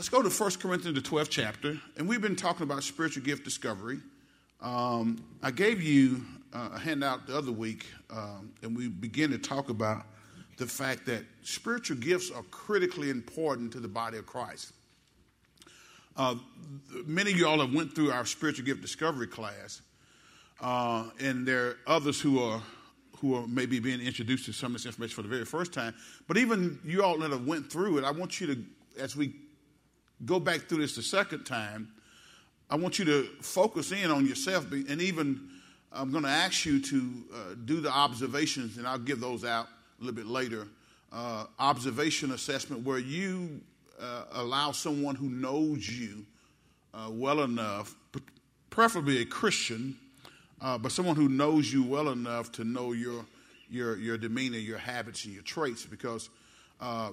let's go to 1 Corinthians, the 12th chapter. And we've been talking about spiritual gift discovery. Um, I gave you uh, a handout the other week, um, and we began to talk about the fact that spiritual gifts are critically important to the body of Christ. Uh, many of you all have went through our spiritual gift discovery class, uh, and there are others who are who are maybe being introduced to some of this information for the very first time. But even you all that have went through it, I want you to, as we go back through this the second time, I want you to focus in on yourself, and even I'm going to ask you to uh, do the observations, and I'll give those out a little bit later. Uh, observation assessment, where you uh, allow someone who knows you uh, well enough, preferably a Christian, uh, but someone who knows you well enough to know your your your demeanor, your habits, and your traits. Because uh,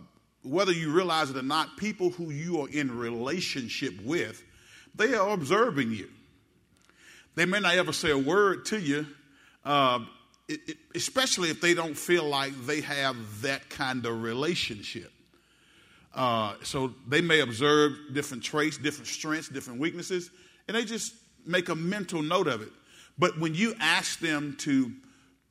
whether you realize it or not, people who you are in relationship with, they are observing you. They may not ever say a word to you, uh, it, it, especially if they don't feel like they have that kind of relationship. Uh, so they may observe different traits, different strengths, different weaknesses, and they just make a mental note of it. But when you ask them to,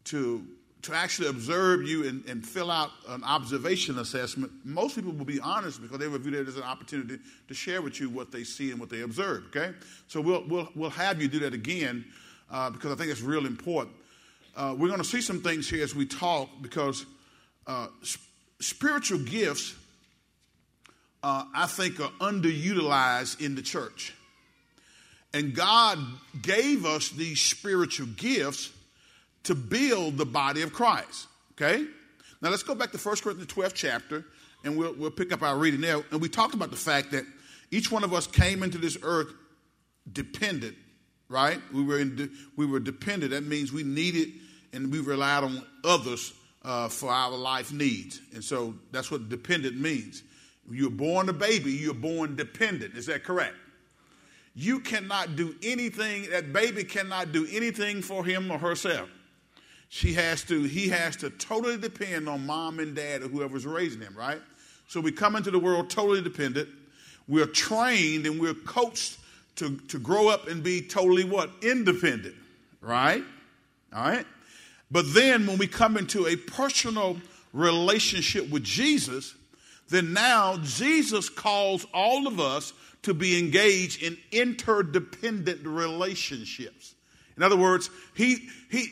to, to actually observe you and, and fill out an observation assessment, most people will be honest because they will view that as an opportunity to share with you what they see and what they observe, okay? So we'll, we'll, we'll have you do that again uh, because I think it's real important. Uh, we're going to see some things here as we talk because uh, sp- spiritual gifts, uh, I think, are underutilized in the church. And God gave us these spiritual gifts to build the body of Christ. Okay? Now let's go back to 1 Corinthians 12 chapter, and we'll, we'll pick up our reading there. And we talked about the fact that each one of us came into this earth dependent, right? We were, in, we were dependent. That means we needed and we relied on others uh, for our life needs. And so that's what dependent means. You're born a baby, you're born dependent. Is that correct? You cannot do anything, that baby cannot do anything for him or herself. She has to, he has to totally depend on mom and dad or whoever's raising him, right? So we come into the world totally dependent. We're trained and we're coached to, to grow up and be totally what? Independent, right? All right? But then when we come into a personal relationship with Jesus, then now Jesus calls all of us to be engaged in interdependent relationships. In other words, he, he,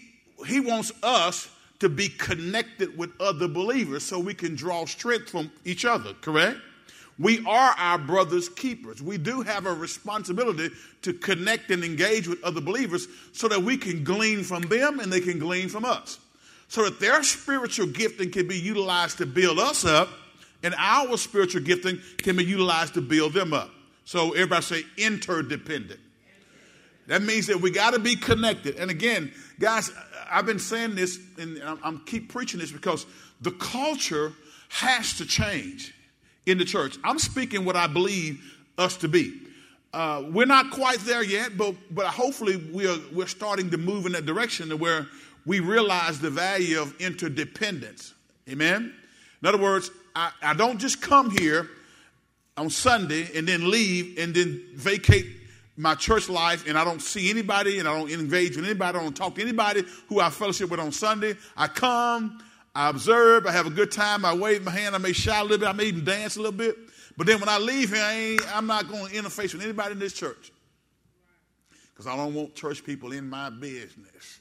he wants us to be connected with other believers so we can draw strength from each other, correct? We are our brother's keepers. We do have a responsibility to connect and engage with other believers so that we can glean from them and they can glean from us. So that their spiritual gifting can be utilized to build us up and our spiritual gifting can be utilized to build them up. So everybody say interdependent. That means that we got to be connected. And again, guys, I've been saying this and I'm, I'm keep preaching this because the culture has to change in the church. I'm speaking what I believe us to be. Uh, we're not quite there yet, but but hopefully we are we're starting to move in that direction to where we realize the value of interdependence. Amen. In other words, I, I don't just come here on Sunday and then leave and then vacate my church life and I don't see anybody and I don't engage with anybody, I don't talk to anybody who I fellowship with on Sunday. I come, I observe, I have a good time, I wave my hand, I may shout a little bit, I may even dance a little bit. But then when I leave here, I am not going to interface with anybody in this church. Because I don't want church people in my business.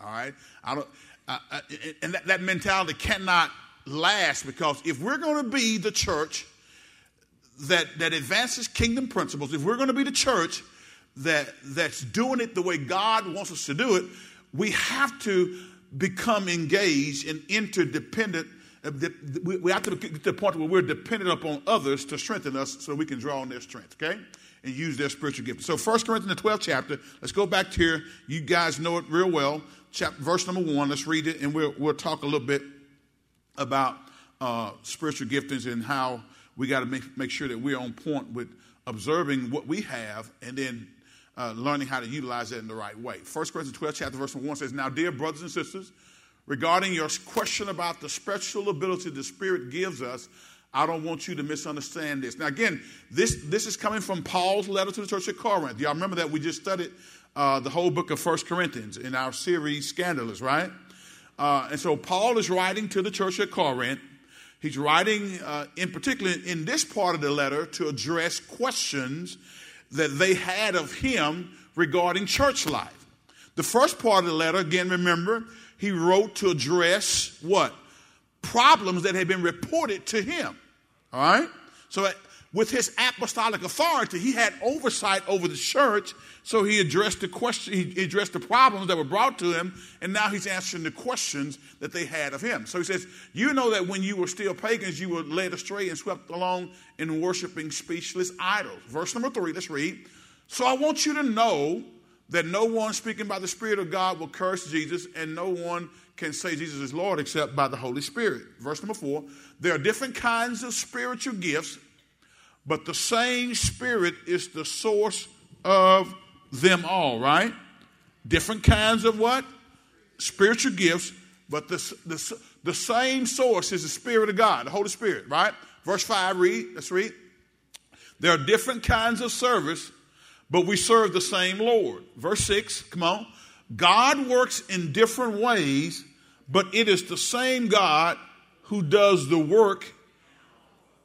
All right? I don't, I, I, and that, that mentality cannot last because if we're going to be the church that, that advances kingdom principles, if we're going to be the church that, that's doing it the way God wants us to do it, we have to become engaged and interdependent. Uh, we have to get to the point where we're dependent upon others to strengthen us so we can draw on their strength, okay? And use their spiritual gift. So 1 Corinthians, the 12th chapter, let's go back to here. You guys know it real well. Chapter, verse number one, let's read it and we'll, we'll talk a little bit about uh, spiritual giftings and how we got to make, make sure that we're on point with observing what we have and then uh, learning how to utilize it in the right way. 1 Corinthians 12, chapter verse 1 says, Now, dear brothers and sisters, regarding your question about the special ability the Spirit gives us, I don't want you to misunderstand this. Now, again, this, this is coming from Paul's letter to the church at Corinth. Y'all remember that we just studied uh, the whole book of First Corinthians in our series Scandalous, right? Uh, and so Paul is writing to the church at Corinth. He's writing, uh, in particular, in this part of the letter, to address questions that they had of him regarding church life. The first part of the letter, again, remember, he wrote to address what? Problems that had been reported to him. All right? So, with his apostolic authority, he had oversight over the church. So he addressed the question, he addressed the problems that were brought to him, and now he's answering the questions that they had of him. So he says, You know that when you were still pagans, you were led astray and swept along in worshiping speechless idols. Verse number three, let's read. So I want you to know that no one speaking by the Spirit of God will curse Jesus, and no one can say Jesus is Lord except by the Holy Spirit. Verse number four there are different kinds of spiritual gifts, but the same Spirit is the source of them all, right? Different kinds of what? Spiritual gifts, but the, the, the same source is the Spirit of God, the Holy Spirit, right? Verse 5, read, let's read. There are different kinds of service, but we serve the same Lord. Verse 6, come on. God works in different ways, but it is the same God who does the work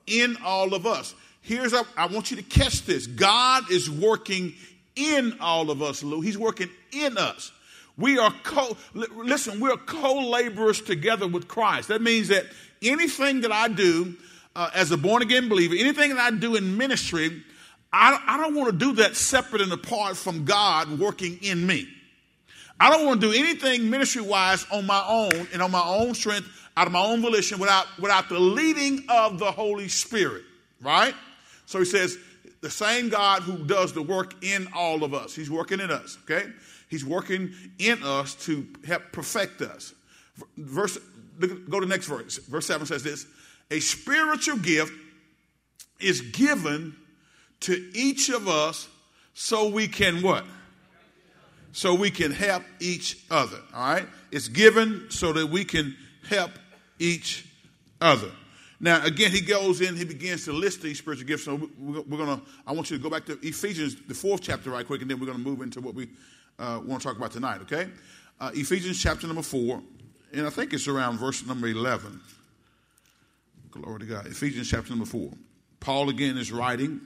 in all of us. Here's, a, I want you to catch this God is working in all of us, Lou. He's working in us. We are co, listen, we're co laborers together with Christ. That means that anything that I do uh, as a born again believer, anything that I do in ministry, I, I don't want to do that separate and apart from God working in me. I don't want to do anything ministry wise on my own and on my own strength, out of my own volition, without, without the leading of the Holy Spirit, right? So he says, the same God who does the work in all of us. He's working in us, okay? He's working in us to help perfect us. Verse, go to the next verse. Verse 7 says this A spiritual gift is given to each of us so we can what? So we can help each other. All right? It's given so that we can help each other. Now, again, he goes in, he begins to list these spiritual gifts. So we're, going to, I want you to go back to Ephesians, the fourth chapter, right quick, and then we're going to move into what we uh, want to talk about tonight, okay? Uh, Ephesians chapter number four, and I think it's around verse number 11. Glory to God. Ephesians chapter number four. Paul again is writing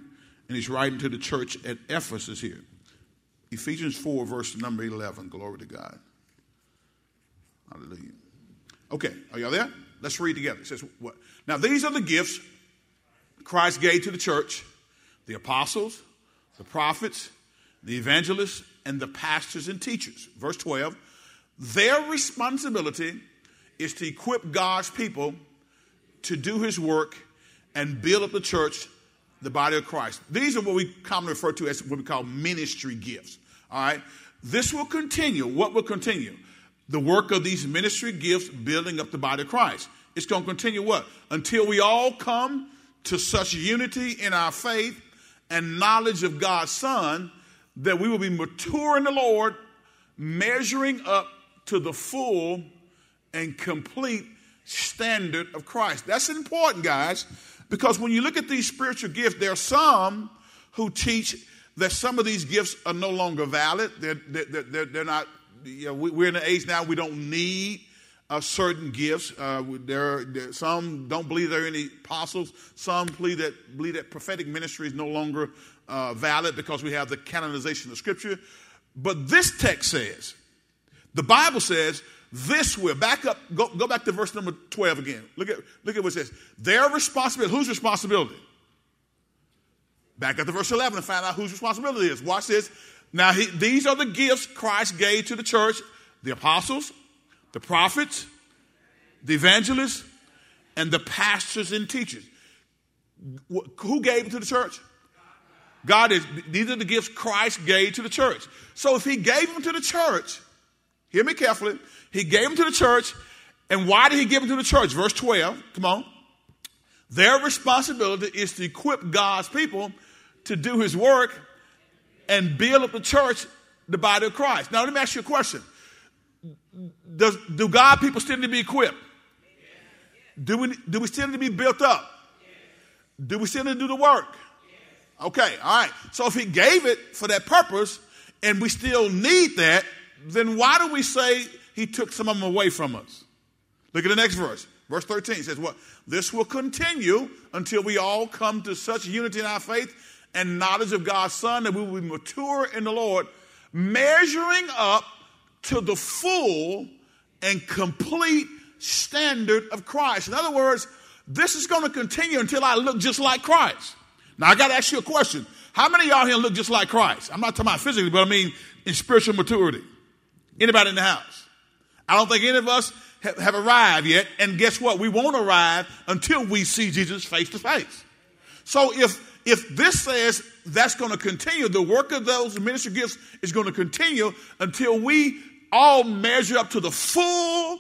and he's writing to the church at Ephesus here. Ephesians 4, verse number 11. Glory to God. Hallelujah. Okay, are y'all there? Let's read together. It says, what? Now, these are the gifts Christ gave to the church the apostles, the prophets, the evangelists, and the pastors and teachers. Verse 12. Their responsibility is to equip God's people to do his work and build up the church the body of Christ. These are what we commonly refer to as what we call ministry gifts. All right. This will continue. What will continue? The work of these ministry gifts building up the body of Christ. It's going to continue what? Until we all come to such unity in our faith and knowledge of God's Son that we will be mature in the Lord, measuring up to the full and complete standard of Christ. That's important, guys. Because when you look at these spiritual gifts, there are some who teach that some of these gifts are no longer valid. They're, they're, they're, they're not, you know, we're in an age now we don't need uh, certain gifts. Uh, there, there, some don't believe there are any apostles. Some believe that, believe that prophetic ministry is no longer uh, valid because we have the canonization of Scripture. But this text says, the Bible says this will, back up, go, go back to verse number 12 again. Look at, look at what it says. Their responsibility, whose responsibility? Back up to verse 11 and find out whose responsibility is. Watch this. Now, he, these are the gifts Christ gave to the church the apostles, the prophets, the evangelists, and the pastors and teachers. Who gave it to the church? God is, these are the gifts Christ gave to the church. So if he gave them to the church, hear me carefully, he gave them to the church. And why did he give them to the church? Verse 12, come on. Their responsibility is to equip God's people to do his work and build up the church, the body of Christ. Now, let me ask you a question. Does, do God people still need to be equipped? Do we, do we still need to be built up? do we still need to do the work? Okay, all right. So if he gave it for that purpose and we still need that, then why do we say he took some of them away from us? Look at the next verse. Verse 13 says, What? This will continue until we all come to such unity in our faith and knowledge of God's Son that we will be mature in the Lord, measuring up to the full and complete standard of Christ. In other words, this is going to continue until I look just like Christ. Now, I got to ask you a question. How many y'all here look just like Christ? I'm not talking about physically, but I mean in spiritual maturity. Anybody in the house? I don't think any of us have, have arrived yet. And guess what? We won't arrive until we see Jesus face to face. So if if this says that's going to continue, the work of those ministry gifts is going to continue until we all measure up to the full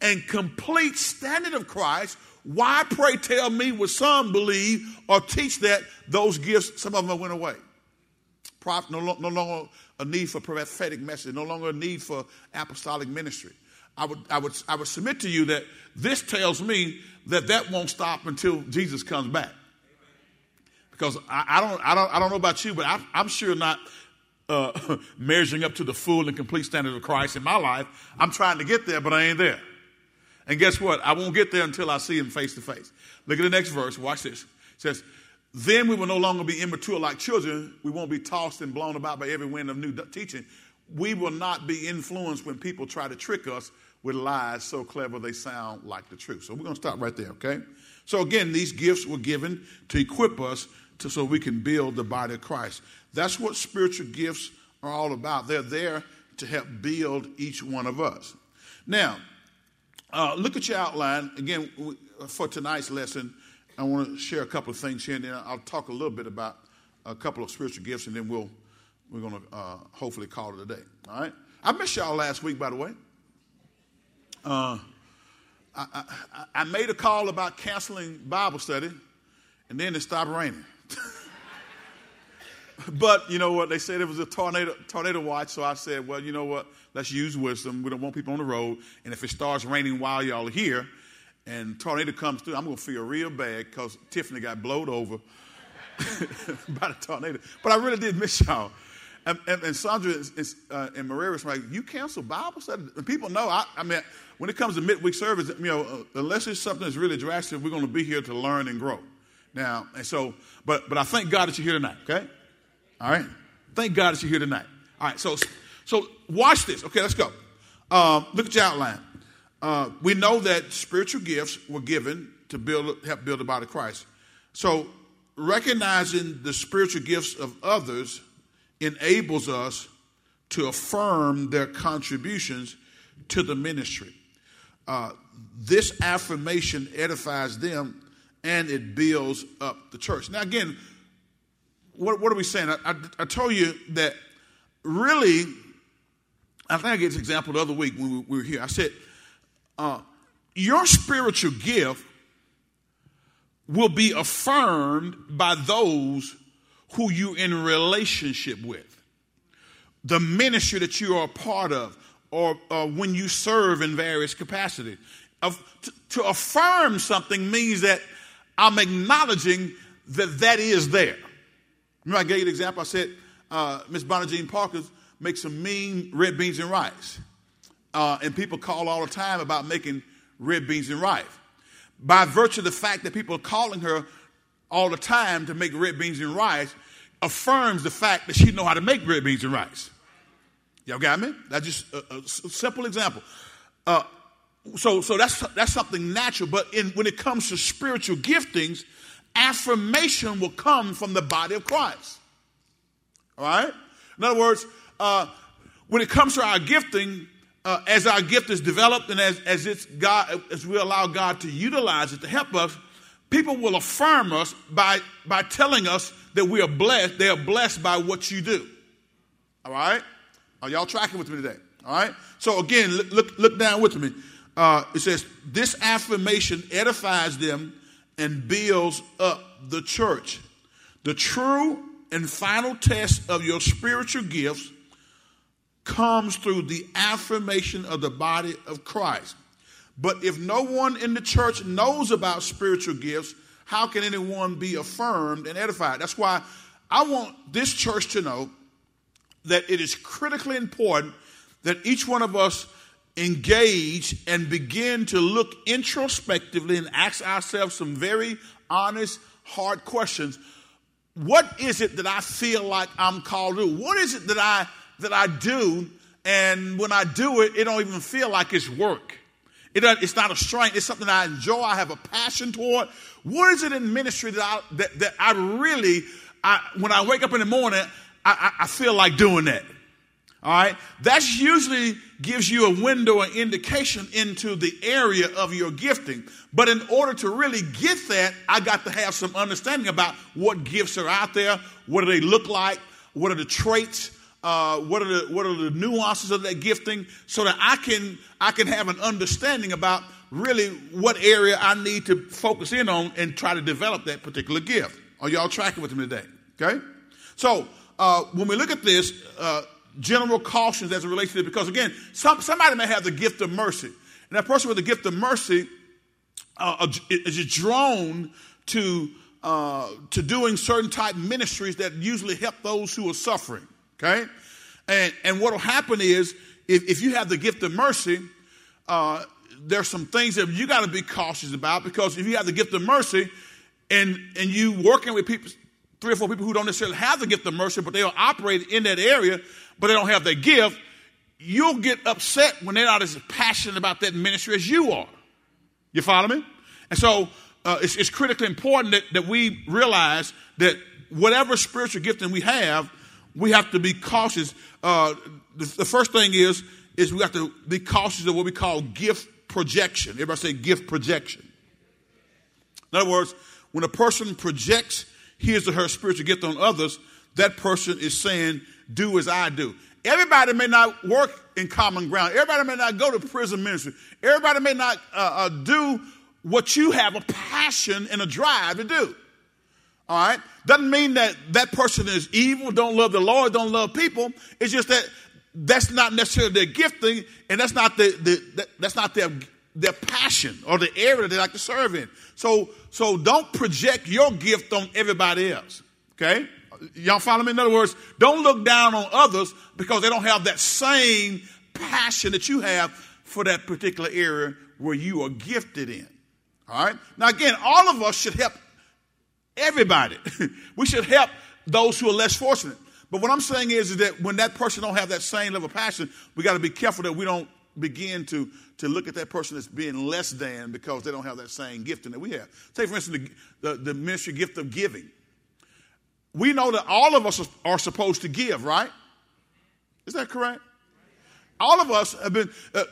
and complete standard of Christ, why, pray tell me, would some believe or teach that those gifts, some of them went away? Prophet, no, no longer a need for prophetic message, no longer a need for apostolic ministry. I would, I would, I would submit to you that this tells me that that won't stop until Jesus comes back. Because I, I don't, I don't, I don't know about you, but I, I'm sure not uh, measuring up to the full and complete standard of Christ in my life. I'm trying to get there, but I ain't there. And guess what? I won't get there until I see him face to face. Look at the next verse. Watch this. It says, Then we will no longer be immature like children. We won't be tossed and blown about by every wind of new teaching. We will not be influenced when people try to trick us with lies so clever they sound like the truth. So we're going to stop right there, okay? So again, these gifts were given to equip us to, so we can build the body of Christ. That's what spiritual gifts are all about. They're there to help build each one of us. Now, uh, look at your outline. Again, for tonight's lesson, I want to share a couple of things here, and then I'll talk a little bit about a couple of spiritual gifts, and then we'll, we're going to uh, hopefully call it a day. All right? I missed y'all last week, by the way. Uh, I, I, I made a call about canceling Bible study, and then it stopped raining. but you know what? They said it was a tornado tornado watch, so I said, well, you know what? Let's use wisdom. We don't want people on the road, and if it starts raining while y'all are here, and tornado comes through, I'm gonna feel real bad because Tiffany got blowed over by the tornado. But I really did miss y'all. And, and, and Sandra is, is, uh, and Maria was like, "You cancel Bible study?" And people know. I, I, mean, when it comes to midweek service, you know, uh, unless it's something that's really drastic, we're going to be here to learn and grow. Now, and so, but but I thank God that you're here tonight. Okay, all right. Thank God that you're here tonight. All right. So so watch this. Okay, let's go. Um, look at your outline. Uh, we know that spiritual gifts were given to build help build the body of Christ. So recognizing the spiritual gifts of others enables us to affirm their contributions to the ministry. Uh, this affirmation edifies them and it builds up the church. Now, again, what, what are we saying? I, I, I, told you that really, I think I gave this example the other week when we, we were here. I said, uh, your spiritual gift will be affirmed by those who you're in relationship with. The ministry that you are a part of, or uh, when you serve in various capacities. Of, to, to affirm something means that I'm acknowledging that that is there. Remember, I gave you the example. I said uh, Miss Bonnie Jean Parker makes some mean red beans and rice. Uh, and people call all the time about making red beans and rice. By virtue of the fact that people are calling her all the time to make red beans and rice, affirms the fact that she know how to make red beans and rice. Y'all got me? That's just a, a simple example. Uh, so, so that's that's something natural. But in, when it comes to spiritual giftings, affirmation will come from the body of Christ. All right. In other words, uh, when it comes to our gifting, uh, as our gift is developed and as as it's God, as we allow God to utilize it to help us, people will affirm us by by telling us that we are blessed. They are blessed by what you do. All right. Are y'all tracking with me today? All right. So again, look look, look down with me uh, it says, This affirmation edifies them and builds up the church. The true and final test of your spiritual gifts comes through the affirmation of the body of Christ. But if no one in the church knows about spiritual gifts, how can anyone be affirmed and edified? That's why I want this church to know that it is critically important that each one of us engage and begin to look introspectively and ask ourselves some very honest, hard questions. What is it that I feel like I'm called to? What is it that I that I do and when I do it, it don't even feel like it's work. It, it's not a strength. It's something I enjoy. I have a passion toward. What is it in ministry that I, that, that I really, I, when I wake up in the morning, I, I, I feel like doing that? All right. That's usually gives you a window or indication into the area of your gifting. But in order to really get that, I got to have some understanding about what gifts are out there, what do they look like, what are the traits, uh, what are the what are the nuances of that gifting, so that I can I can have an understanding about really what area I need to focus in on and try to develop that particular gift. Are y'all tracking with me today? Okay. So uh, when we look at this, uh, general cautions as it relates to it, because again, some, somebody may have the gift of mercy, and that person with the gift of mercy uh, is drawn to uh, to doing certain type ministries that usually help those who are suffering. Okay? And, and what will happen is, if, if you have the gift of mercy, uh, there's some things that you got to be cautious about because if you have the gift of mercy and, and you working with people, three or four people who don't necessarily have the gift of mercy, but they'll operate in that area, but they don't have that gift, you'll get upset when they're not as passionate about that ministry as you are. You follow me? And so uh, it's, it's critically important that, that we realize that whatever spiritual gifting we have, we have to be cautious. Uh, the, the, first thing is is we have to be cautious of what we call gift projection. Everybody say gift projection. In other words, when a person projects his or her spiritual gift on others, that person is saying, "Do as I do." Everybody may not work in common ground. Everybody may not go to prison ministry. Everybody may not uh, uh, do what you have a passion and a drive to do. All right? Doesn't mean that that person is evil, don't love the Lord, don't love people. It's just that that's not necessarily their gifting, and that's not the, the that's not their their passion or the area they like to serve in. So so don't project your gift on everybody else. Okay? Y'all follow me? In other words, don't look down on others because they don't have that same passion that you have for that particular area where you are gifted in. All right? Now again, all of us should help Everybody. we should help those who are less fortunate. But what I'm saying is, is that when that person don't have that same level of passion, we got to be careful that we don't begin to, to look at that person as being less than because they don't have that same gifting that we have. Take, for instance, the, the, the ministry gift of giving. We know that all of us are supposed to give, right? Is that correct? All of us have been, uh,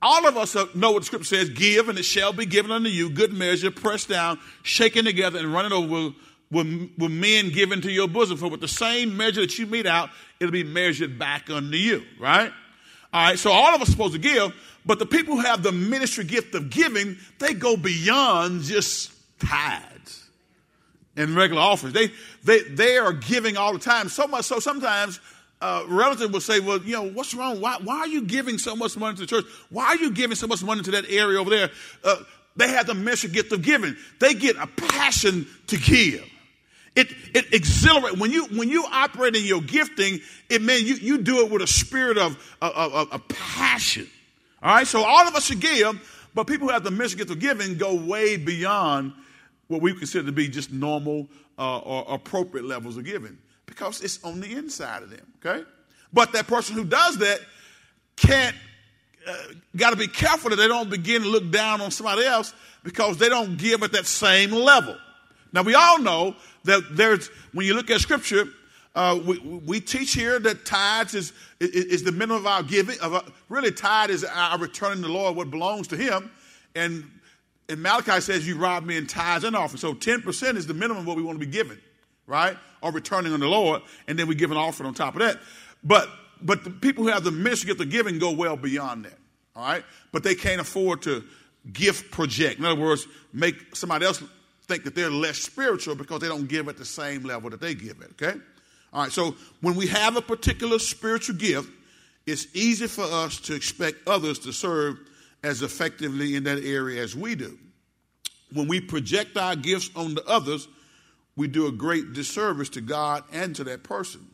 all of us know what the scripture says give, and it shall be given unto you, good measure, pressed down, shaken together, and running over with, with men given to your bosom. For with the same measure that you mete out, it'll be measured back unto you, right? All right, so all of us are supposed to give, but the people who have the ministry gift of giving, they go beyond just tithes and regular offerings. They, they, they are giving all the time, so much so sometimes uh, relative will say, well, you know, what's wrong? Why, why are you giving so much money to the church? Why are you giving so much money to that area over there? Uh, they have the measure gift of giving. They get a passion to give. It, it exhilarates. When you, when you operate in your gifting, it means you, you do it with a spirit of, of, of passion. All right. So all of us should give, but people who have the mission gift of giving go way beyond what we consider to be just normal uh, or appropriate levels of giving because it's on the inside of them, okay? But that person who does that can't, uh, got to be careful that they don't begin to look down on somebody else because they don't give at that same level. Now, we all know that there's, when you look at scripture, uh, we, we, teach here that tithes is, is, is, the minimum of our giving. Of really, tithe is our returning to the Lord what belongs to Him. And, and Malachi says, You rob me in tithes and offerings. So 10% is the minimum of what we want to be given right? Or returning on the Lord, and then we give an offering on top of that. But but the people who have the ministry gift the giving go well beyond that. All right? But they can't afford to gift project. In other words, make somebody else think that they're less spiritual because they don't give at the same level that they give at. Okay? All right, so when we have a particular spiritual gift, it's easy for us to expect others to serve as effectively in that area as we do. when we project our gifts onto others, we do a great disservice to God and to that person.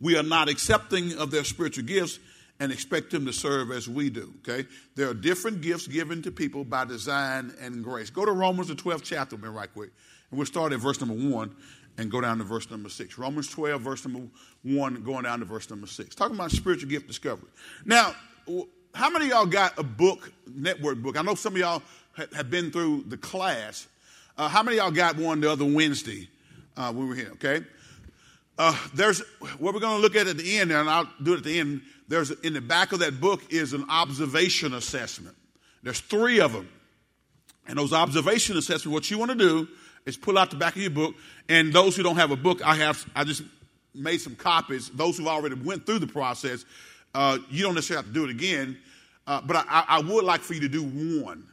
We are not accepting of their spiritual gifts and expect them to serve as we do. Okay? There are different gifts given to people by design and grace. Go to Romans the 12th chapter me right quick. And we'll start at verse number one and go down to verse number six. Romans 12, verse number one, going down to verse number six. Talking about spiritual gift discovery. Now, how many y'all got a book, network book? I know some of y'all have been through the class. Uh, how many y'all got one the other Wednesday uh, when we were here? Okay. Uh, there's what we're going to look at at the end, and I'll do it at the end. There's in the back of that book is an observation assessment. There's three of them, and those observation assessments. What you want to do is pull out the back of your book, and those who don't have a book, I have. I just made some copies. Those who've already went through the process, uh, you don't necessarily have to do it again. Uh, but I, I, would like for you to do one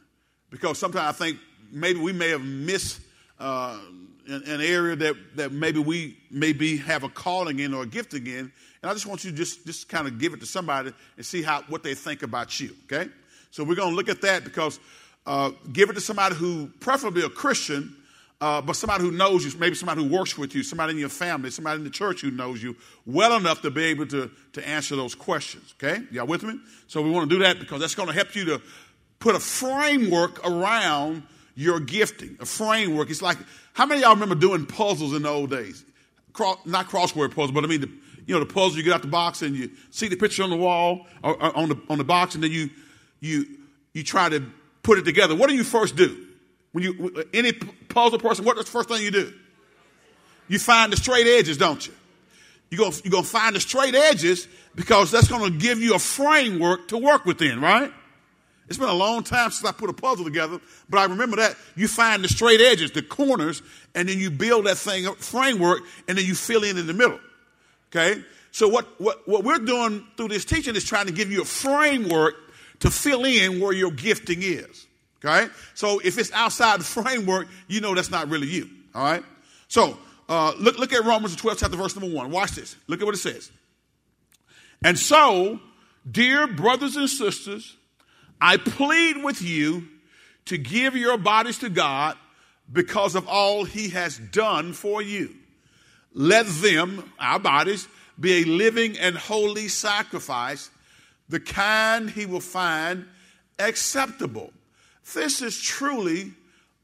because sometimes I think maybe we may have missed uh, an, an, area that, that maybe we maybe have a calling in or a gift in. And I just want you to just, just kind of give it to somebody and see how what they think about you. Okay? So we're going to look at that because uh, give it to somebody who, preferably a Christian, uh, but somebody who knows you, maybe somebody who works with you, somebody in your family, somebody in the church who knows you well enough to be able to, to answer those questions. Okay? Y'all with me? So we want to do that because that's going to help you to put a framework around your gifting. A framework. It's like, how many y'all remember doing puzzles in the old days? Not crossword puzzles, but I mean, the, you know, the puzzle you get out the box and you see the picture on the wall or, or on the on the box, and then you you you try to put it together. What do you first do? When you any puzzle person, what's the first thing you do? You find the straight edges, don't you? You're going you're gonna find the straight edges because that's to give you a framework to work within, right? It's been a long time since I put a puzzle together, but I remember that. You find the straight edges, the corners, and then you build that thing framework, and then you fill in in the middle. Okay? So what, what, what we're doing through this teaching is trying to give you a framework to fill in where your gifting is. Okay? So if it's outside the framework, you know that's not really you. All right? So uh, look, look at Romans 12, chapter verse number 1. Watch this. Look at what it says. And so, dear brothers and sisters, I plead with you to give your bodies to God because of all he has done for you. Let them, our bodies, be a living and holy sacrifice, the kind he will find acceptable. This is truly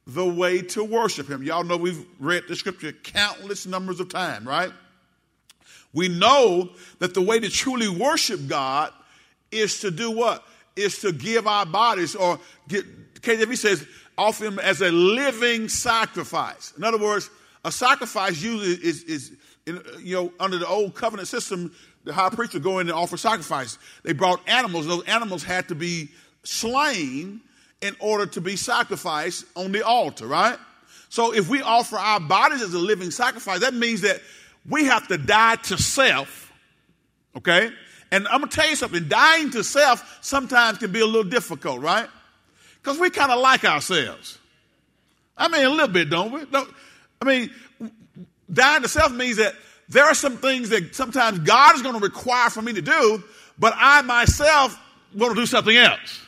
the way to worship him. Y'all know we've read the scripture countless numbers of times, right? We know that the way to truly worship God is to do what? Is to give our bodies, or get, KJV says, offer him as a living sacrifice. In other words, a sacrifice usually is, is in, you know, under the old covenant system, the high priest would go in and offer sacrifice. They brought animals. Those animals had to be slain in order to be sacrificed on the altar, right? So if we offer our bodies as a living sacrifice, that means that we have to die to self, okay? And I'm gonna tell you something dying to self sometimes can be a little difficult, right? Because we kind of like ourselves. I mean, a little bit, don't we? Don't, I mean, dying to self means that there are some things that sometimes God is going to require for me to do, but I myself want to do something else.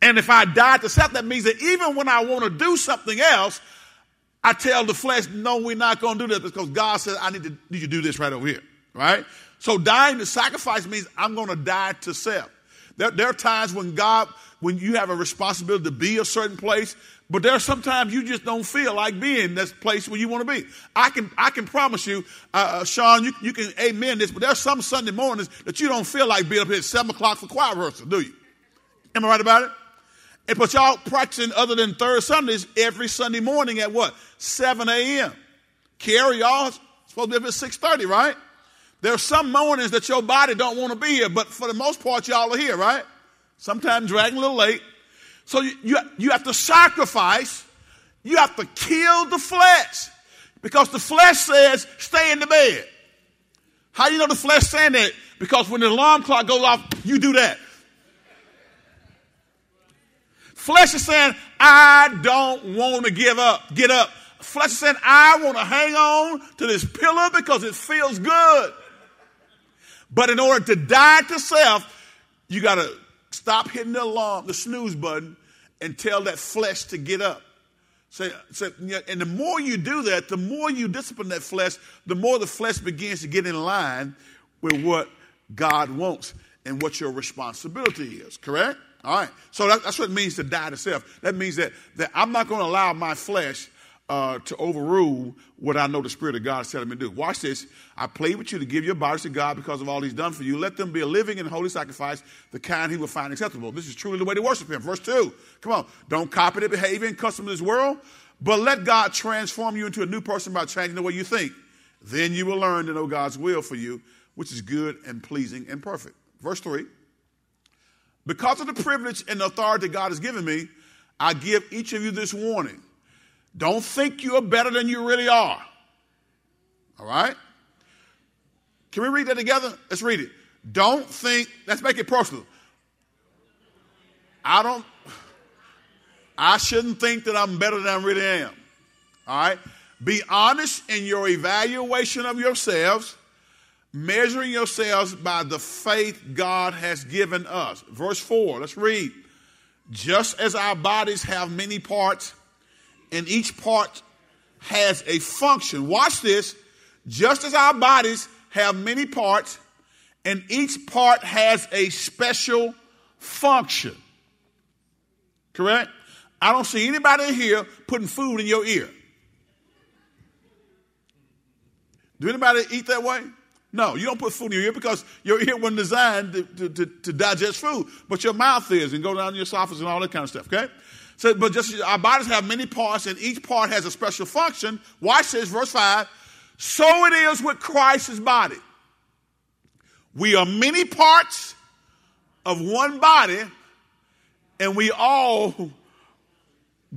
And if I die to self, that means that even when I want to do something else, I tell the flesh, no, we're not going to do that because God says, I need to need you to do this right over here. Right? So dying to sacrifice means I'm going to die to self. There, there, are times when God, when you have a responsibility to be a certain place, but there are sometimes you just don't feel like being in this place where you want to be. I can, I can promise you, uh, uh, Sean, you, you can amen this, but there are some Sunday mornings that you don't feel like being up here at 7 o'clock for choir rehearsal, do you? Am I right about it? And but y'all practicing other than third Sundays every Sunday morning at what? 7 a.m. Carrie, y'all supposed to be up at 6.30, right? There are some mornings that your body don't want to be here, but for the most part, y'all are here, right? Sometimes dragging a little late. So you, you, you have to sacrifice. You have to kill the flesh. Because the flesh says, stay in the bed. How do you know the flesh saying that? Because when the alarm clock goes off, you do that. Flesh is saying, I don't want to give up, get up. Flesh is saying, I want to hang on to this pillow because it feels good. But in order to die to self, you got to stop hitting the alarm, the snooze button, and tell that flesh to get up. So, so, and the more you do that, the more you discipline that flesh, the more the flesh begins to get in line with what God wants and what your responsibility is. Correct? All right. So that, that's what it means to die to self. That means that, that I'm not going to allow my flesh uh, to overrule what I know the Spirit of God is telling me to do. Watch this. I plead with you to give your bodies to God because of all He's done for you. Let them be a living and holy sacrifice, the kind He will find acceptable. This is truly the way to worship Him. Verse 2. Come on. Don't copy the behavior and custom of this world, but let God transform you into a new person by changing the way you think. Then you will learn to know God's will for you, which is good and pleasing and perfect. Verse 3. Because of the privilege and authority God has given me, I give each of you this warning. Don't think you are better than you really are. All right? Can we read that together? Let's read it. Don't think, let's make it personal. I don't, I shouldn't think that I'm better than I really am. All right? Be honest in your evaluation of yourselves, measuring yourselves by the faith God has given us. Verse 4, let's read. Just as our bodies have many parts, and each part has a function. Watch this. Just as our bodies have many parts, and each part has a special function. Correct? I don't see anybody here putting food in your ear. Do anybody eat that way? No, you don't put food in your ear because your ear wasn't designed to, to, to, to digest food, but your mouth is and go down your esophagus and all that kind of stuff, okay? So, but just our bodies have many parts, and each part has a special function. Watch this, verse 5. So it is with Christ's body. We are many parts of one body, and we all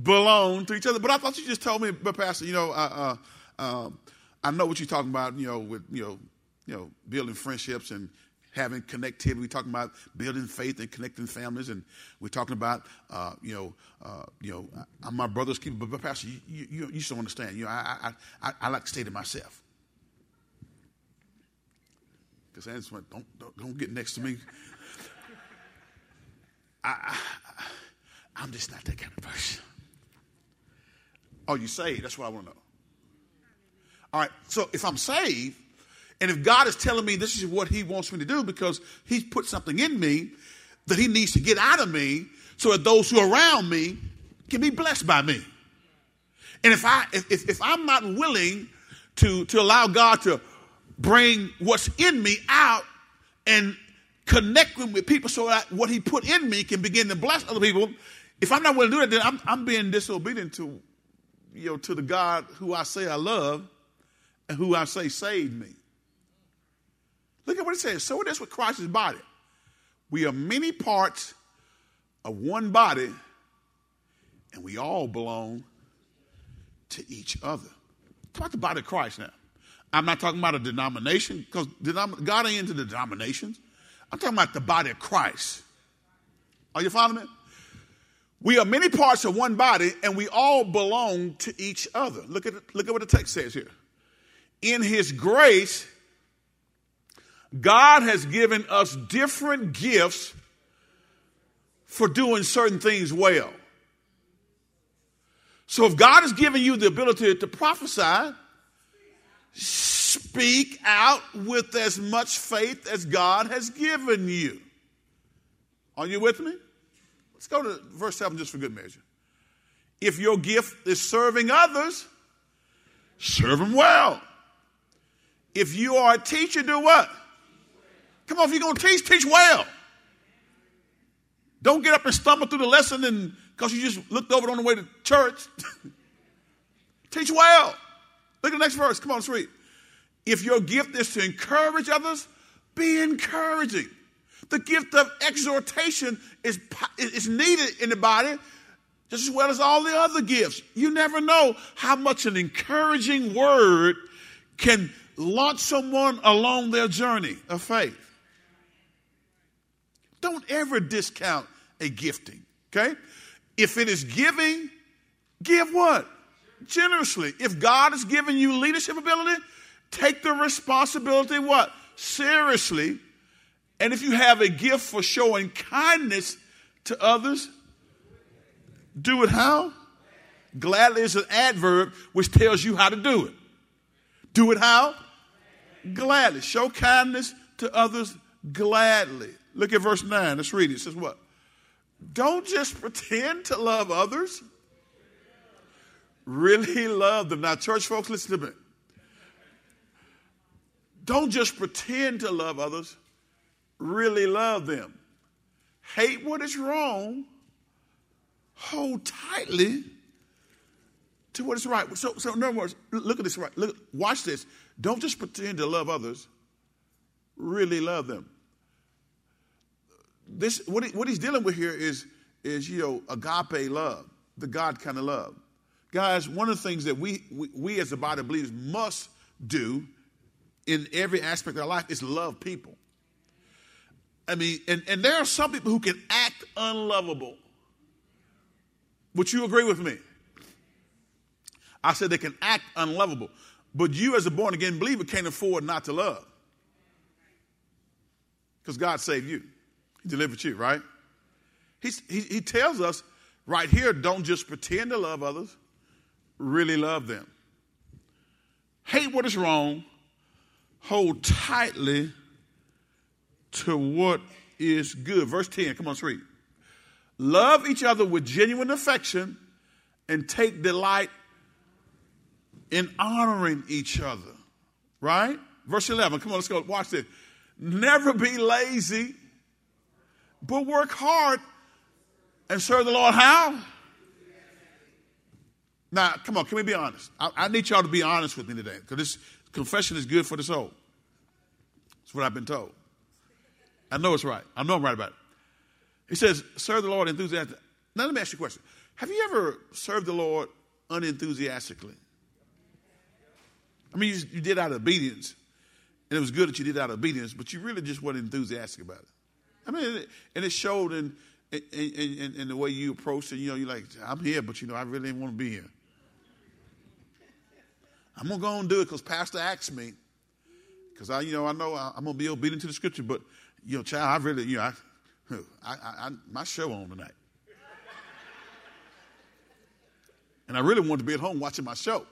belong to each other. But I thought you just told me, but Pastor, you know, uh, uh, um, I know what you're talking about. You know, with you know, you know, building friendships and having connectivity. We're talking about building faith and connecting families, and we're talking about, uh, you know, uh, you know, I'm my brother's keeper. But, but Pastor, you, you, you, understand. You know, I, I, I, I like to stay to myself. Because I went, don't, don't, don't get next to me. I, I, I'm just not that kind of person. Oh, you saved? That's what I want to know. All right, so if I'm saved, and if God is telling me this is what He wants me to do because He's put something in me that He needs to get out of me so that those who are around me can be blessed by me. And if I if, if, if I'm not willing to, to allow God to bring what's in me out and connect with people so that what He put in me can begin to bless other people, if I'm not willing to do that, then I'm, I'm being disobedient to you know to the God who I say I love and who I say saved me. Look at what it says. So it is with Christ's body. We are many parts of one body, and we all belong to each other. Talk about the body of Christ now. I'm not talking about a denomination because God ain't into the denominations. I'm talking about the body of Christ. Are you following me? We are many parts of one body, and we all belong to each other. Look at look at what the text says here. In His grace, God has given us different gifts for doing certain things well. So if God has given you the ability to prophesy, speak out with as much faith as God has given you. Are you with me? Let's go to verse 7 just for good measure. If your gift is serving others, serve them well. If you are a teacher, do what? Come on, if you're going to teach, teach well. Don't get up and stumble through the lesson and because you just looked over on the way to church. teach well. Look at the next verse. Come on, let's read. If your gift is to encourage others, be encouraging. The gift of exhortation is, is needed in the body just as well as all the other gifts. You never know how much an encouraging word can launch someone along their journey of faith. Don't ever discount a gifting, okay? If it is giving, give what? Generously. If God has given you leadership ability, take the responsibility what? Seriously. And if you have a gift for showing kindness to others, Do it how? Gladly is an adverb which tells you how to do it. Do it how? Gladly. Show kindness to others gladly. Look at verse 9. Let's read it. It says what? Don't just pretend to love others. Really love them. Now, church folks, listen to me. Don't just pretend to love others. Really love them. Hate what is wrong. Hold tightly to what is right. So, so in other words, look at this right. Look, watch this. Don't just pretend to love others. Really love them. This what, he, what he's dealing with here is is you know agape love, the God kind of love. Guys, one of the things that we, we, we as a body of believers must do in every aspect of our life is love people. I mean, and, and there are some people who can act unlovable. Would you agree with me? I said they can act unlovable. But you, as a born again believer, can't afford not to love. Because God saved you, He delivered you, right? He's, he, he tells us right here don't just pretend to love others, really love them. Hate what is wrong, hold tightly to what is good. Verse 10, come on, let's read. Love each other with genuine affection and take delight in honoring each other. Right? Verse 11, come on, let's go. Watch this. Never be lazy, but work hard and serve the Lord how? Now, come on, can we be honest? I, I need y'all to be honest with me today because this confession is good for the soul. That's what I've been told. I know it's right. I know I'm right about it. He says, serve the Lord enthusiastically. Now, let me ask you a question. Have you ever served the Lord unenthusiastically? I mean, you, you did out of obedience, and it was good that you did out of obedience, but you really just weren't enthusiastic about it. I mean, and it showed in, in, in, in, the way you approached it. You know, you're like, I'm here, but you know, I really didn't want to be here. I'm gonna go and do it because Pastor asked me. Because I, you know, I know I, am gonna be obedient to the scripture, but you know, child, I really, you know, I, I, I, my show on tonight, and I really wanted to be at home watching my show.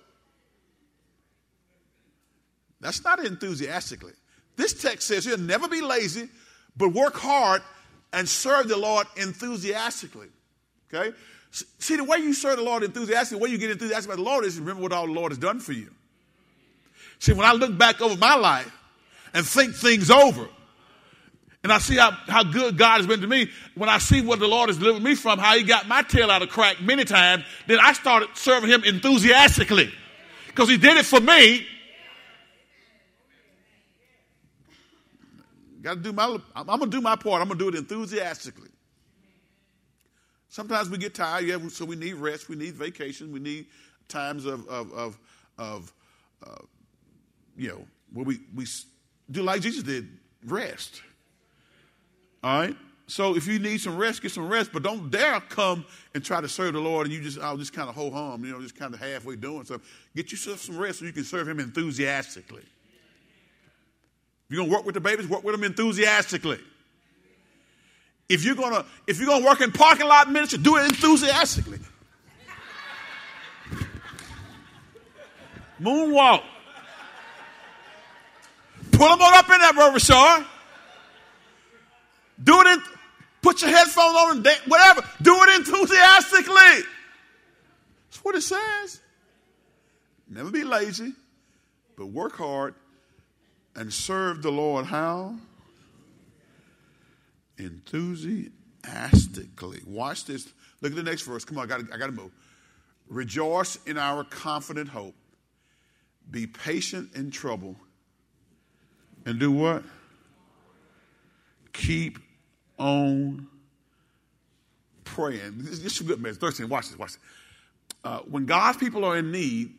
That's not enthusiastically. This text says you'll never be lazy, but work hard and serve the Lord enthusiastically. Okay? See, the way you serve the Lord enthusiastically, the way you get enthusiastic about the Lord is remember what all the Lord has done for you. See, when I look back over my life and think things over, and I see how, how good God has been to me, when I see what the Lord has delivered me from, how He got my tail out of crack many times, then I started serving Him enthusiastically. Because He did it for me, Got to do my. I'm gonna do my part. I'm gonna do it enthusiastically. Sometimes we get tired, yeah, so we need rest, we need vacation, we need times of of of, of uh, you know where we we do like Jesus did, rest. All right. So if you need some rest, get some rest, but don't dare come and try to serve the Lord and you just I'll just kind of ho hum, you know, just kind of halfway doing stuff. Get yourself some rest so you can serve Him enthusiastically you're gonna work with the babies, work with them enthusiastically. If you're gonna if you're gonna work in parking lot ministry, do it enthusiastically. Moonwalk. Pull them on up in that River Shore. Do it in, put your headphones on and whatever. Do it enthusiastically. That's what it says. Never be lazy, but work hard and serve the Lord how? Enthusiastically. Watch this. Look at the next verse. Come on, I got I to move. Rejoice in our confident hope. Be patient in trouble. And do what? Keep on praying. This, is a good message. 13, watch this, watch this. Uh, when God's people are in need,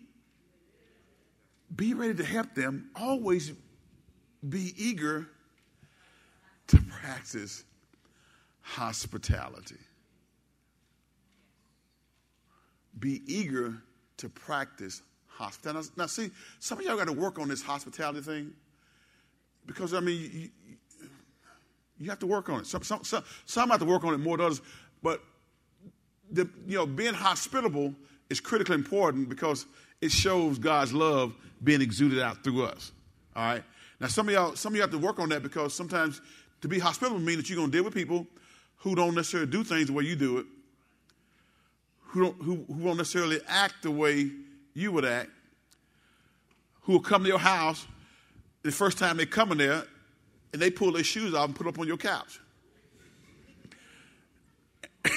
be ready to help them. Always be eager to practice hospitality. Be eager to practice hospitality. Now, see, some of y'all got to work on this hospitality thing because, I mean, you, you have to work on it. Some, some, some, some have to work on it more than others, but the, you know, being hospitable is critically important because it shows God's love being exuded out through us. All right. Now, some of y'all, some of you have to work on that because sometimes to be hospitable means that you're going to deal with people who don't necessarily do things the way you do it, who don't, who, who won't necessarily act the way you would act, who will come to your house the first time they come in there and they pull their shoes off and put up on your couch.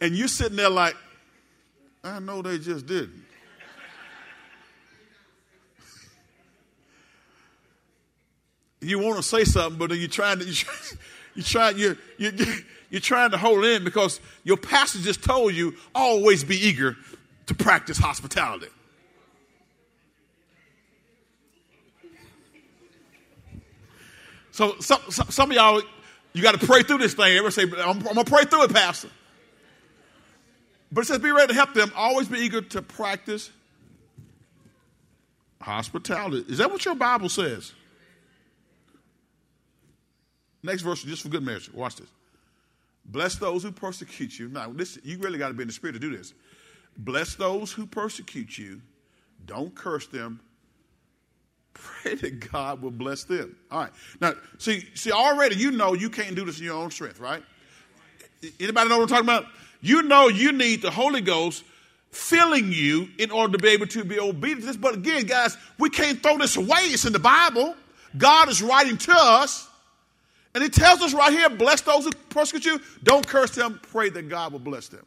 and you're sitting there like, I know they just didn't. You want to say something, but you're trying to, you're trying, you're, you're, you're trying to hold in because your pastor just told you always be eager to practice hospitality. So some, some of y'all, you got to pray through this thing. Everybody say, I'm, I'm going to pray through it, Pastor. But it says, be ready to help them. Always be eager to practice hospitality. Is that what your Bible says? Next verse, just for good measure. Watch this. Bless those who persecute you. Now, this, you really got to be in the spirit to do this. Bless those who persecute you. Don't curse them. Pray that God will bless them. All right. Now, see, see, already you know you can't do this in your own strength, right? Anybody know what I'm talking about? You know you need the Holy Ghost filling you in order to be able to be obedient to this. But again, guys, we can't throw this away. It's in the Bible. God is writing to us. And he tells us right here, bless those who persecute you. Don't curse them. Pray that God will bless them.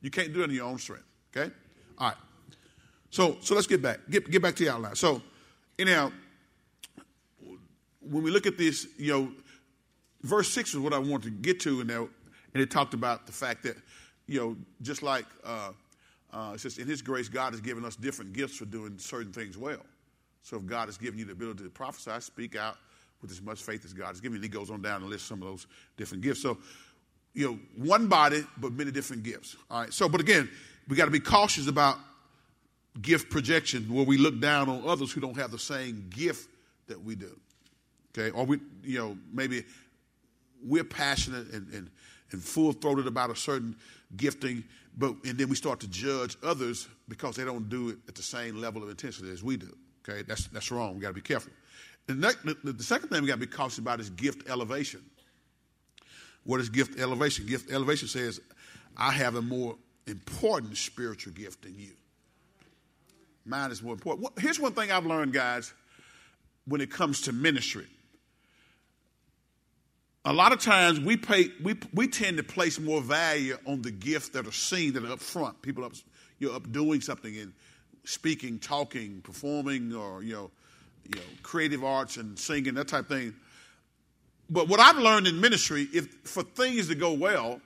You can't do it in your own strength. Okay? All right. So so let's get back. Get get back to the outline. So anyhow, when we look at this, you know, verse six is what I wanted to get to, and there, and it talked about the fact that, you know, just like uh, uh, it says, in His grace, God has given us different gifts for doing certain things well. So if God has given you the ability to prophesy, speak out, with as much faith as God has given. And he goes on down and lists some of those different gifts. So, you know, one body, but many different gifts. All right. So, but again, we got to be cautious about gift projection where we look down on others who don't have the same gift that we do. Okay. Or we, you know, maybe we're passionate and, and, and full throated about a certain gifting, but and then we start to judge others because they don't do it at the same level of intensity as we do. Okay, that's that's wrong. We got to be careful. The, the, the second thing we got to be cautious about is gift elevation. What is gift elevation? Gift elevation says, I have a more important spiritual gift than you. Mine is more important. Here's one thing I've learned, guys, when it comes to ministry. A lot of times we pay we, we tend to place more value on the gift that are seen that are up front. People up you're up doing something and speaking, talking, performing, or you know, you know, creative arts and singing, that type of thing. But what I've learned in ministry, if for things to go well,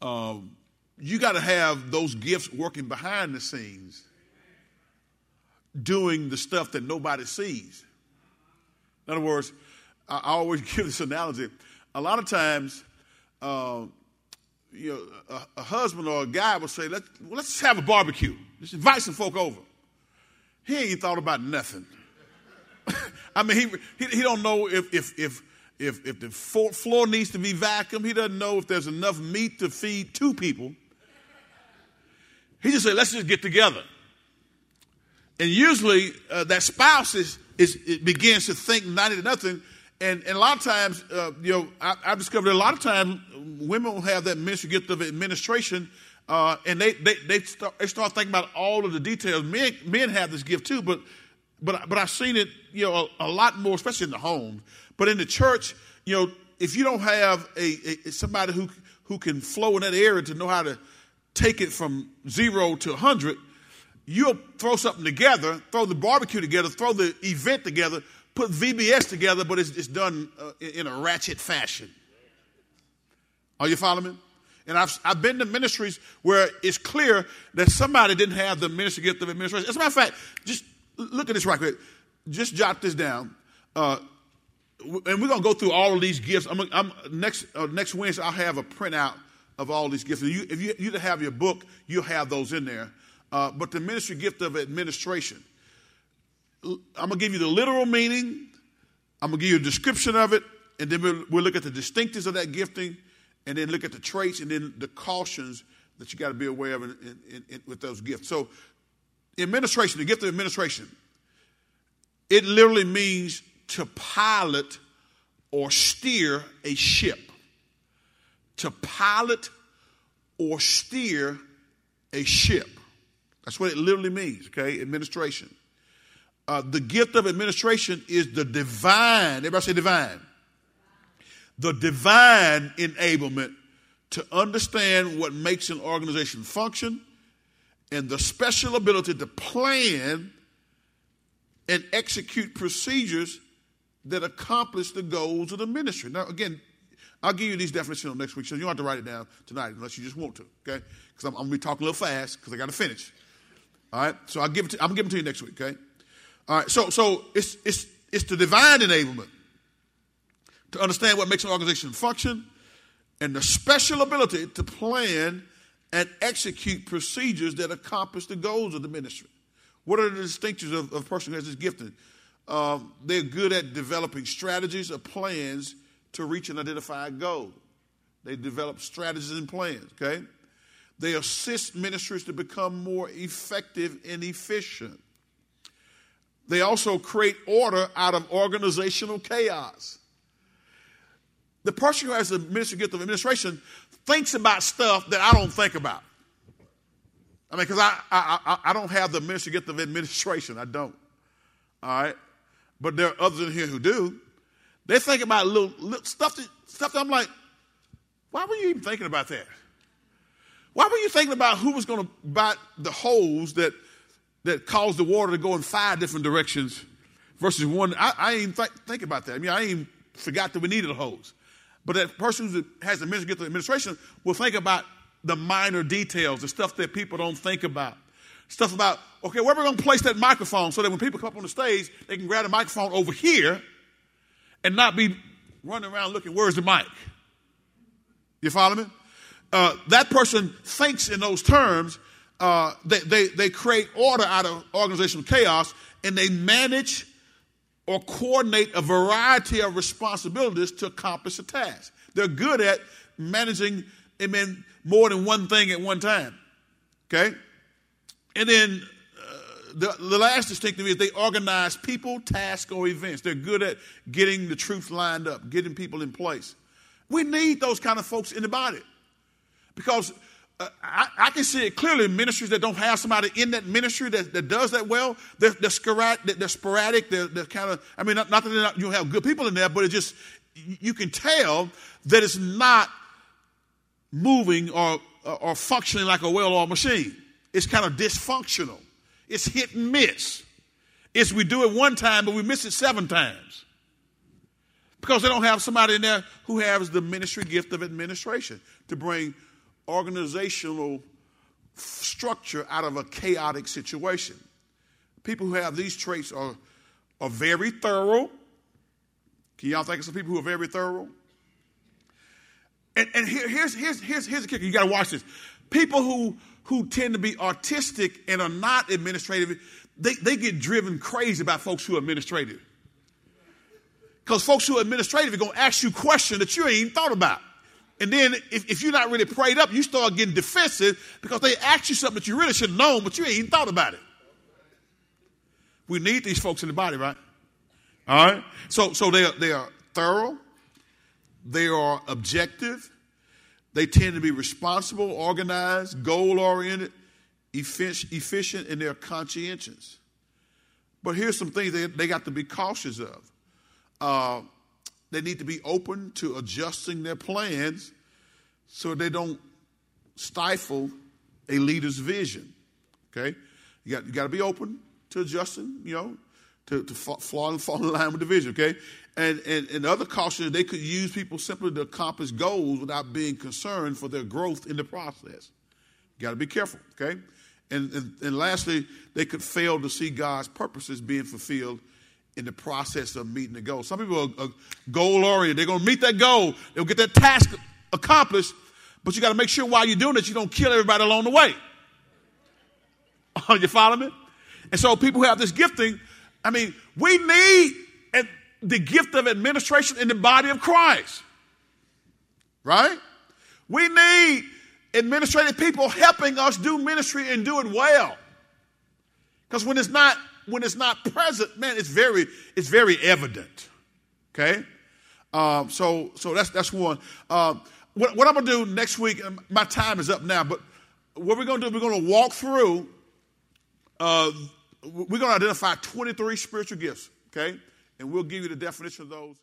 um, you got to have those gifts working behind the scenes, doing the stuff that nobody sees. In other words, I, always give this analogy. A lot of times, uh, you know, a, a, husband or a guy will say, Let, well, let's have a barbecue. Let's invite some folk over. He ain't thought about nothing. I mean, he, he, he don't know if, if, if, if, if the floor needs to be vacuumed. He doesn't know if there's enough meat to feed two people. He just said, let's just get together. And usually uh, that spouse is, is it begins to think 90 to nothing. And, and a lot of times, uh, you know, I, have discovered a lot of times women will have that ministry gift of administration uh, and they, they, they, start, they start thinking about all of the details. Men, men have this gift too, but, but, but I've seen it, you know, a, a lot more, especially in the home. But in the church, you know, if you don't have a, a, somebody who, who can flow in that area to know how to take it from zero to 100, you'll throw something together, throw the barbecue together, throw the event together, put VBS together, but it's, it's done uh, in a ratchet fashion. Are you following me? And I've, I've been to ministries where it's clear that somebody didn't have the ministry gift of administration. As a matter of fact, just look at this right quick. Just jot this down. Uh, and we're going to go through all of these gifts. I'm, I'm next, uh, next Wednesday, I'll have a printout of all these gifts. You, if you, you have your book, you'll have those in there. Uh, but the ministry gift of administration, I'm going to give you the literal meaning. I'm going to give you a description of it. And then we'll, we'll look at the distinctives of that gifting and then look at the traits and then the cautions that you got to be aware of in, in, in, with those gifts. So, administration, the gift of administration, it literally means to pilot or steer a ship. To pilot or steer a ship. That's what it literally means, okay? Administration. Uh, the gift of administration is the divine, everybody say divine. The divine enablement to understand what makes an organization function and the special ability to plan and execute procedures that accomplish the goals of the ministry. Now, again, I'll give you these definitions next week, so you don't have to write it down tonight unless you just want to, okay? Because I'm, I'm, going to be talking a little fast because I got to finish. All right, so I'll give it to, I'm giving it to you next week, okay? All right, so so it's it's it's the divine enablement to understand what makes an organization function, and the special ability to plan and execute procedures that accomplish the goals of the ministry. What are the distinctions of, of a person who has this gifting? Um, they're good at developing strategies or plans to reach an identified goal. They develop strategies and plans, okay? They assist ministries to become more effective and efficient. They also create order out of organizational chaos. The person who has the ministry gift of administration thinks about stuff that I don't think about. I mean, because I, I, I, don't have the ministry gift of administration. I don't. All right? But there are others in here who do. They think about little, little stuff, that, stuff that I'm like, why were you even thinking about that? Why were you thinking about who was going to buy the hose that, that caused the water to go in five different directions versus one? I, I ain't th- think about that. I mean, I ain't forgot that we needed a hose. But that person who has the ministry, administration will think about the minor details, the stuff that people don't think about. Stuff about, okay, where are we going to place that microphone so that when people come up on the stage, they can grab the microphone over here and not be running around looking, where's the mic? You follow me? Uh, that person thinks in those terms. Uh, they, they, they create order out of organizational chaos and they manage or coordinate a variety of responsibilities to accomplish a task. They're good at managing amen, more than one thing at one time. Okay? And then uh, the, the last distinction is they organize people, tasks, or events. They're good at getting the truth lined up, getting people in place. We need those kind of folks in the body. Because uh, I, I, can see it clearly in ministries that don't have somebody in that ministry that, that does that well. They're, they're, sporadic, they're, sporadic, they're, they're kind of, I mean, not, not that not, you have good people in there, but it just, you can tell that it's not moving or, or functioning like a well oiled machine. It's kind of dysfunctional. It's hit and miss. It's we do it one time, but we miss it seven times. Because they don't have somebody in there who has the ministry gift of administration to bring organizational structure out of a chaotic situation. People who have these traits are, are very thorough. Can y'all think of some people who are very thorough? And, and here, here's, here's, here's, here's the kicker. You got to watch this. People who, who tend to be artistic and are not administrative, they, they get driven crazy by folks who are administrative. Because folks who are administrative are going to ask you questions that you ain't even thought about. And then if, if, you're not really prayed up, you start getting defensive because they ask you something that you really should have known, but you ain't even thought about it. We need these folks in the body, right? All right. So so they are they are thorough, they are objective, they tend to be responsible, organized, goal oriented, efficient, and they're conscientious. But here's some things they, they got to be cautious of. Uh, they need to be open to adjusting their plans so they don't stifle a leader's vision. Okay? You got, you got to be open to adjusting, you know, to, to fall, and fall in line with the vision, okay? And, and, and other cautions, they could use people simply to accomplish goals without being concerned for their growth in the process. You got to be careful, okay? And, and, and lastly, they could fail to see God's purposes being fulfilled in the process of meeting the goal. Some people are, are goal oriented. They're going to meet that goal. They'll get that task accomplished, but you got to make sure while you're doing it, you don't kill everybody along the way. Are you following me? And so people who have this gifting, I mean, we need the gift of administration in the body of Christ. Right? We need administrative people helping us do ministry and do it well. Because when it's not when it's not present, man, it's very it's very evident. Okay, um, so so that's that's one. Um, what, what I'm gonna do next week? um, My time is up now, but what we're gonna do? We're gonna walk through. Uh, we're gonna identify 23 spiritual gifts. Okay, and we'll give you the definition of those.